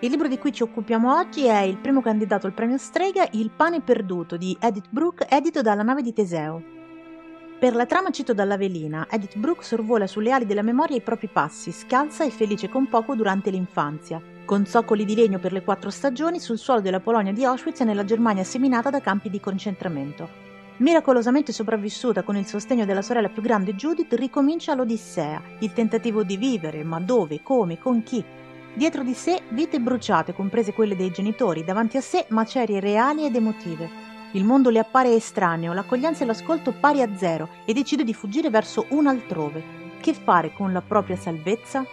Il libro di cui ci occupiamo oggi è il primo candidato al premio Strega, Il pane perduto di Edith Brooke, edito dalla nave di Teseo. Per la trama cito dalla velina, Edith Brooke sorvola sulle ali della memoria i propri passi, scalza e felice con poco durante l'infanzia, con zoccoli di legno per le quattro stagioni sul suolo della Polonia di Auschwitz e nella Germania seminata da campi di concentramento. Miracolosamente sopravvissuta con il sostegno della sorella più grande Judith, ricomincia l'Odissea, il tentativo di vivere, ma dove, come, con chi. Dietro di sé vite bruciate, comprese quelle dei genitori, davanti a sé macerie reali ed emotive. Il mondo le appare estraneo, l'accoglienza e l'ascolto pari a zero e decide di fuggire verso un altrove. Che fare con la propria salvezza?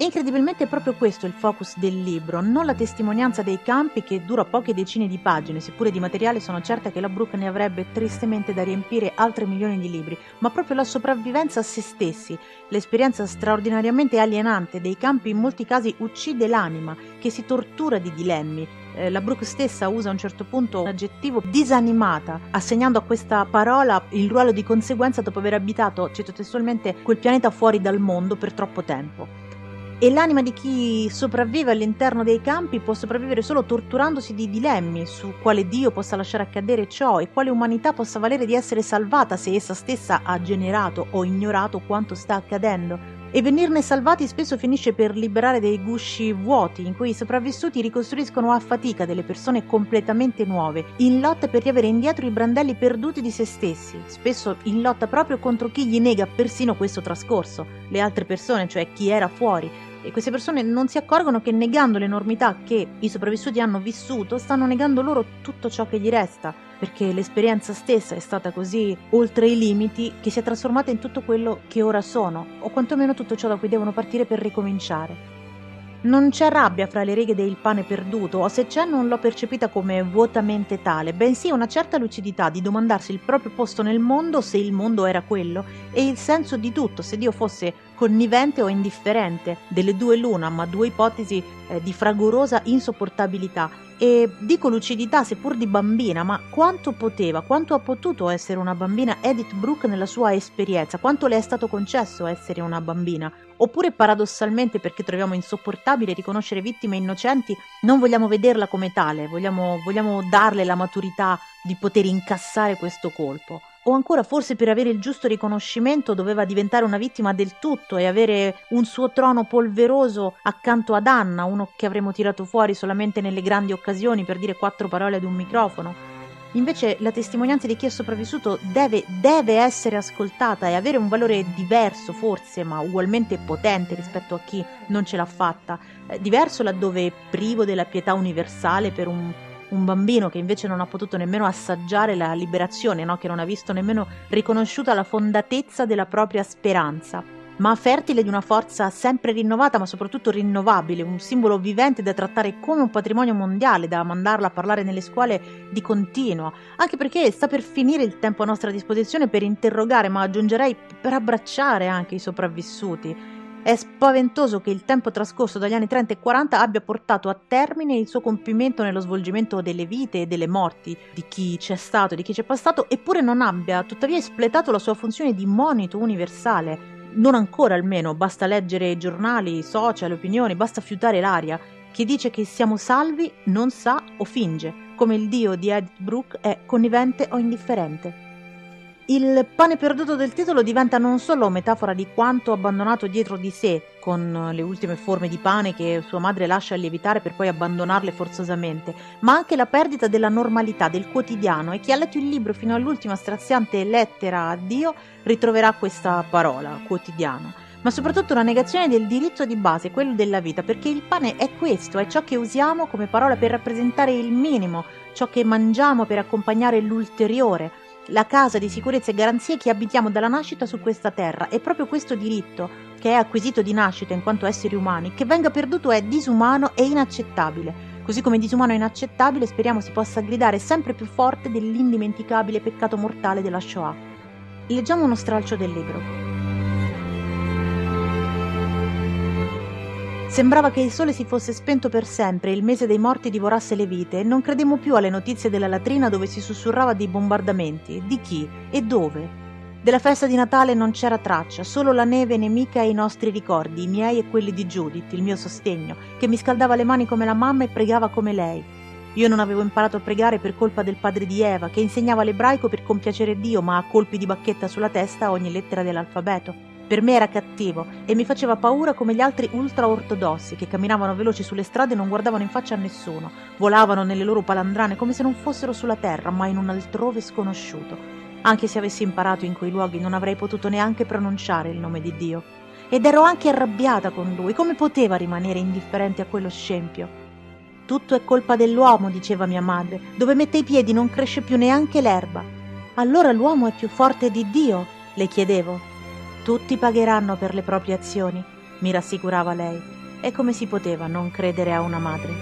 Incredibilmente è proprio questo il focus del libro, non la testimonianza dei campi che dura poche decine di pagine, seppure di materiale sono certa che la Brooke ne avrebbe tristemente da riempire altre milioni di libri, ma proprio la sopravvivenza a se stessi, l'esperienza straordinariamente alienante dei campi in molti casi uccide l'anima, che si tortura di dilemmi, eh, la Brooke stessa usa a un certo punto un aggettivo disanimata, assegnando a questa parola il ruolo di conseguenza dopo aver abitato, cito testualmente, quel pianeta fuori dal mondo per troppo tempo e l'anima di chi sopravvive all'interno dei campi può sopravvivere solo torturandosi di dilemmi su quale Dio possa lasciare accadere ciò e quale umanità possa valere di essere salvata se essa stessa ha generato o ignorato quanto sta accadendo. E venirne salvati spesso finisce per liberare dei gusci vuoti in cui i sopravvissuti ricostruiscono a fatica delle persone completamente nuove, in lotta per riavere indietro i brandelli perduti di se stessi, spesso in lotta proprio contro chi gli nega persino questo trascorso, le altre persone, cioè chi era fuori, e queste persone non si accorgono che negando l'enormità che i sopravvissuti hanno vissuto, stanno negando loro tutto ciò che gli resta, perché l'esperienza stessa è stata così oltre i limiti che si è trasformata in tutto quello che ora sono, o quantomeno tutto ciò da cui devono partire per ricominciare. Non c'è rabbia fra le righe del pane perduto, o se c'è non l'ho percepita come vuotamente tale, bensì una certa lucidità di domandarsi il proprio posto nel mondo se il mondo era quello, e il senso di tutto se Dio fosse connivente o indifferente, delle due l'una, ma due ipotesi eh, di fragorosa insopportabilità. E dico lucidità seppur di bambina, ma quanto poteva, quanto ha potuto essere una bambina Edith Brooke nella sua esperienza, quanto le è stato concesso essere una bambina? Oppure paradossalmente perché troviamo insopportabile riconoscere vittime innocenti, non vogliamo vederla come tale, vogliamo, vogliamo darle la maturità di poter incassare questo colpo o ancora forse per avere il giusto riconoscimento doveva diventare una vittima del tutto e avere un suo trono polveroso accanto ad Anna, uno che avremmo tirato fuori solamente nelle grandi occasioni per dire quattro parole ad un microfono. Invece la testimonianza di chi è sopravvissuto deve, deve essere ascoltata e avere un valore diverso forse, ma ugualmente potente rispetto a chi non ce l'ha fatta, eh, diverso laddove privo della pietà universale per un un bambino che invece non ha potuto nemmeno assaggiare la liberazione, no? che non ha visto nemmeno riconosciuta la fondatezza della propria speranza, ma fertile di una forza sempre rinnovata, ma soprattutto rinnovabile, un simbolo vivente da trattare come un patrimonio mondiale, da mandarla a parlare nelle scuole di continuo, anche perché sta per finire il tempo a nostra disposizione per interrogare, ma aggiungerei per abbracciare anche i sopravvissuti è spaventoso che il tempo trascorso dagli anni 30 e 40 abbia portato a termine il suo compimento nello svolgimento delle vite e delle morti di chi c'è stato e di chi c'è passato, eppure non abbia tuttavia espletato la sua funzione di monito universale. Non ancora almeno, basta leggere i giornali, i social, opinioni, basta fiutare l'aria. Chi dice che siamo salvi non sa o finge, come il dio di Edith Brooke è connivente o indifferente. Il pane perduto del titolo diventa non solo metafora di quanto abbandonato dietro di sé, con le ultime forme di pane che sua madre lascia lievitare per poi abbandonarle forzosamente, ma anche la perdita della normalità, del quotidiano e chi ha letto il libro fino all'ultima straziante lettera a Dio ritroverà questa parola, quotidiano. Ma soprattutto una negazione del diritto di base, quello della vita, perché il pane è questo, è ciò che usiamo come parola per rappresentare il minimo, ciò che mangiamo per accompagnare l'ulteriore la casa di sicurezza e garanzie che abitiamo dalla nascita su questa terra. E proprio questo diritto, che è acquisito di nascita in quanto esseri umani, che venga perduto è disumano e inaccettabile. Così come disumano e inaccettabile, speriamo si possa gridare sempre più forte dell'indimenticabile peccato mortale della Shoah. Leggiamo uno stralcio del libro. Sembrava che il sole si fosse spento per sempre e il mese dei morti divorasse le vite e non credemmo più alle notizie della latrina dove si sussurrava di bombardamenti. Di chi? E dove? Della festa di Natale non c'era traccia, solo la neve nemica e i nostri ricordi, i miei e quelli di Judith, il mio sostegno, che mi scaldava le mani come la mamma e pregava come lei. Io non avevo imparato a pregare per colpa del padre di Eva, che insegnava l'ebraico per compiacere Dio, ma a colpi di bacchetta sulla testa ogni lettera dell'alfabeto. Per me era cattivo e mi faceva paura come gli altri ultra-ortodossi che camminavano veloci sulle strade e non guardavano in faccia a nessuno, volavano nelle loro palandrane come se non fossero sulla terra, ma in un altrove sconosciuto. Anche se avessi imparato in quei luoghi non avrei potuto neanche pronunciare il nome di Dio. Ed ero anche arrabbiata con lui. Come poteva rimanere indifferente a quello scempio? Tutto è colpa dell'uomo, diceva mia madre. Dove mette i piedi non cresce più neanche l'erba. Allora l'uomo è più forte di Dio? le chiedevo. Tutti pagheranno per le proprie azioni, mi rassicurava lei. E come si poteva non credere a una madre?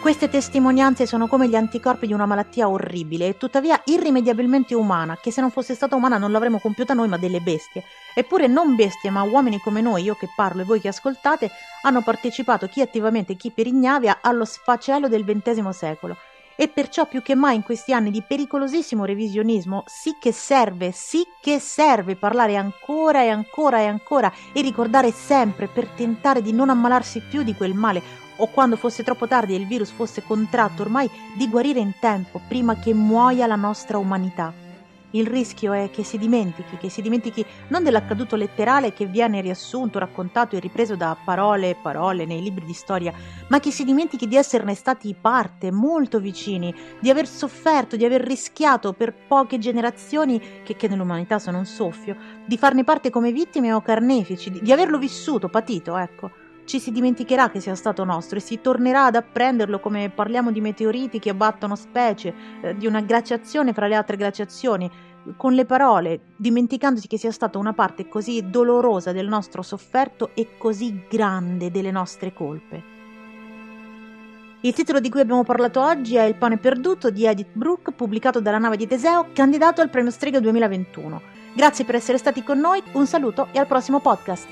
Queste testimonianze sono come gli anticorpi di una malattia orribile e tuttavia irrimediabilmente umana, che se non fosse stata umana non l'avremmo compiuta noi ma delle bestie. Eppure non bestie ma uomini come noi, io che parlo e voi che ascoltate, hanno partecipato chi attivamente e chi per ignavia allo sfacelo del XX secolo. E perciò più che mai in questi anni di pericolosissimo revisionismo sì che serve, sì che serve parlare ancora e ancora e ancora e ricordare sempre per tentare di non ammalarsi più di quel male o quando fosse troppo tardi e il virus fosse contratto ormai, di guarire in tempo, prima che muoia la nostra umanità. Il rischio è che si dimentichi, che si dimentichi non dell'accaduto letterale che viene riassunto, raccontato e ripreso da parole e parole nei libri di storia, ma che si dimentichi di esserne stati parte, molto vicini, di aver sofferto, di aver rischiato per poche generazioni, che, che nell'umanità sono un soffio, di farne parte come vittime o carnefici, di, di averlo vissuto, patito, ecco ci si dimenticherà che sia stato nostro e si tornerà ad apprenderlo come parliamo di meteoriti che abbattono specie, eh, di una glaciazione fra le altre glaciazioni, con le parole, dimenticandosi che sia stata una parte così dolorosa del nostro sofferto e così grande delle nostre colpe. Il titolo di cui abbiamo parlato oggi è Il pane perduto di Edith Brooke, pubblicato dalla nave di Teseo, candidato al premio Strega 2021. Grazie per essere stati con noi, un saluto e al prossimo podcast.